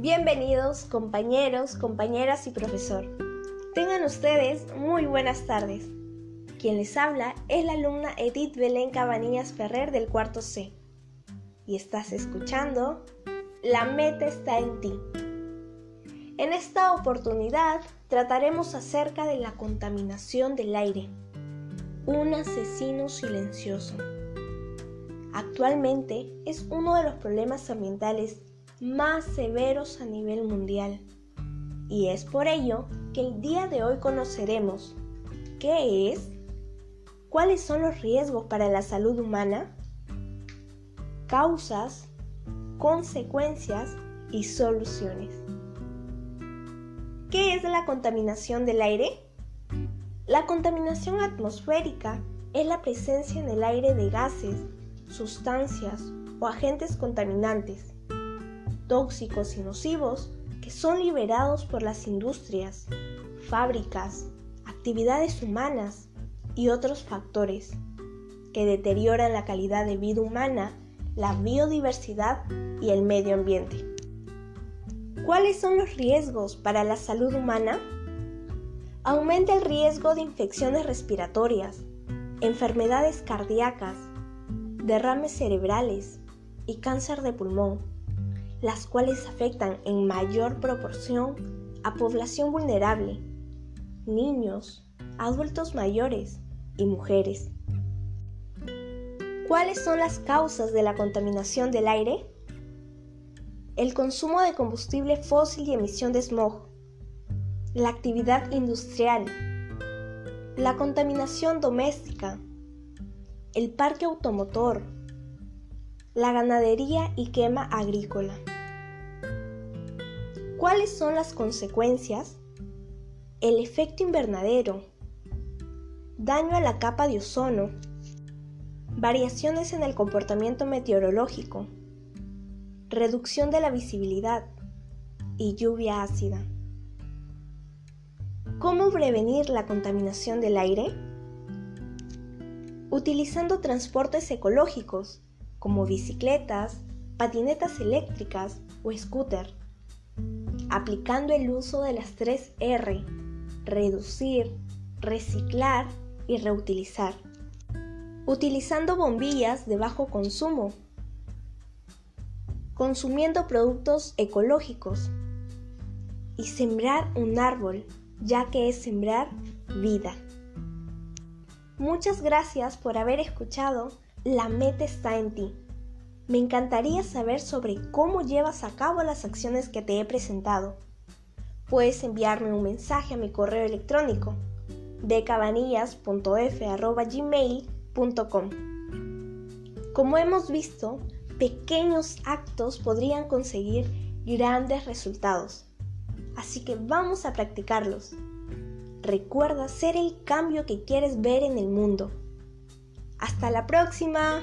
Bienvenidos compañeros, compañeras y profesor. Tengan ustedes muy buenas tardes. Quien les habla es la alumna Edith Belén Cabanillas Ferrer del cuarto C. Y estás escuchando La meta está en ti. En esta oportunidad trataremos acerca de la contaminación del aire, un asesino silencioso. Actualmente es uno de los problemas ambientales más severos a nivel mundial. Y es por ello que el día de hoy conoceremos qué es, cuáles son los riesgos para la salud humana, causas, consecuencias y soluciones. ¿Qué es la contaminación del aire? La contaminación atmosférica es la presencia en el aire de gases, sustancias o agentes contaminantes tóxicos y nocivos que son liberados por las industrias, fábricas, actividades humanas y otros factores que deterioran la calidad de vida humana, la biodiversidad y el medio ambiente. ¿Cuáles son los riesgos para la salud humana? Aumenta el riesgo de infecciones respiratorias, enfermedades cardíacas, derrames cerebrales y cáncer de pulmón las cuales afectan en mayor proporción a población vulnerable, niños, adultos mayores y mujeres. ¿Cuáles son las causas de la contaminación del aire? El consumo de combustible fósil y emisión de smog, la actividad industrial, la contaminación doméstica, el parque automotor, la ganadería y quema agrícola. ¿Cuáles son las consecuencias? El efecto invernadero, daño a la capa de ozono, variaciones en el comportamiento meteorológico, reducción de la visibilidad y lluvia ácida. ¿Cómo prevenir la contaminación del aire? Utilizando transportes ecológicos como bicicletas, patinetas eléctricas o scooter. Aplicando el uso de las tres R, reducir, reciclar y reutilizar, utilizando bombillas de bajo consumo, consumiendo productos ecológicos. Y sembrar un árbol, ya que es sembrar vida. Muchas gracias por haber escuchado La meta está en ti. Me encantaría saber sobre cómo llevas a cabo las acciones que te he presentado. Puedes enviarme un mensaje a mi correo electrónico decabanillas.f.gmail.com Como hemos visto, pequeños actos podrían conseguir grandes resultados. Así que vamos a practicarlos. Recuerda ser el cambio que quieres ver en el mundo. Hasta la próxima.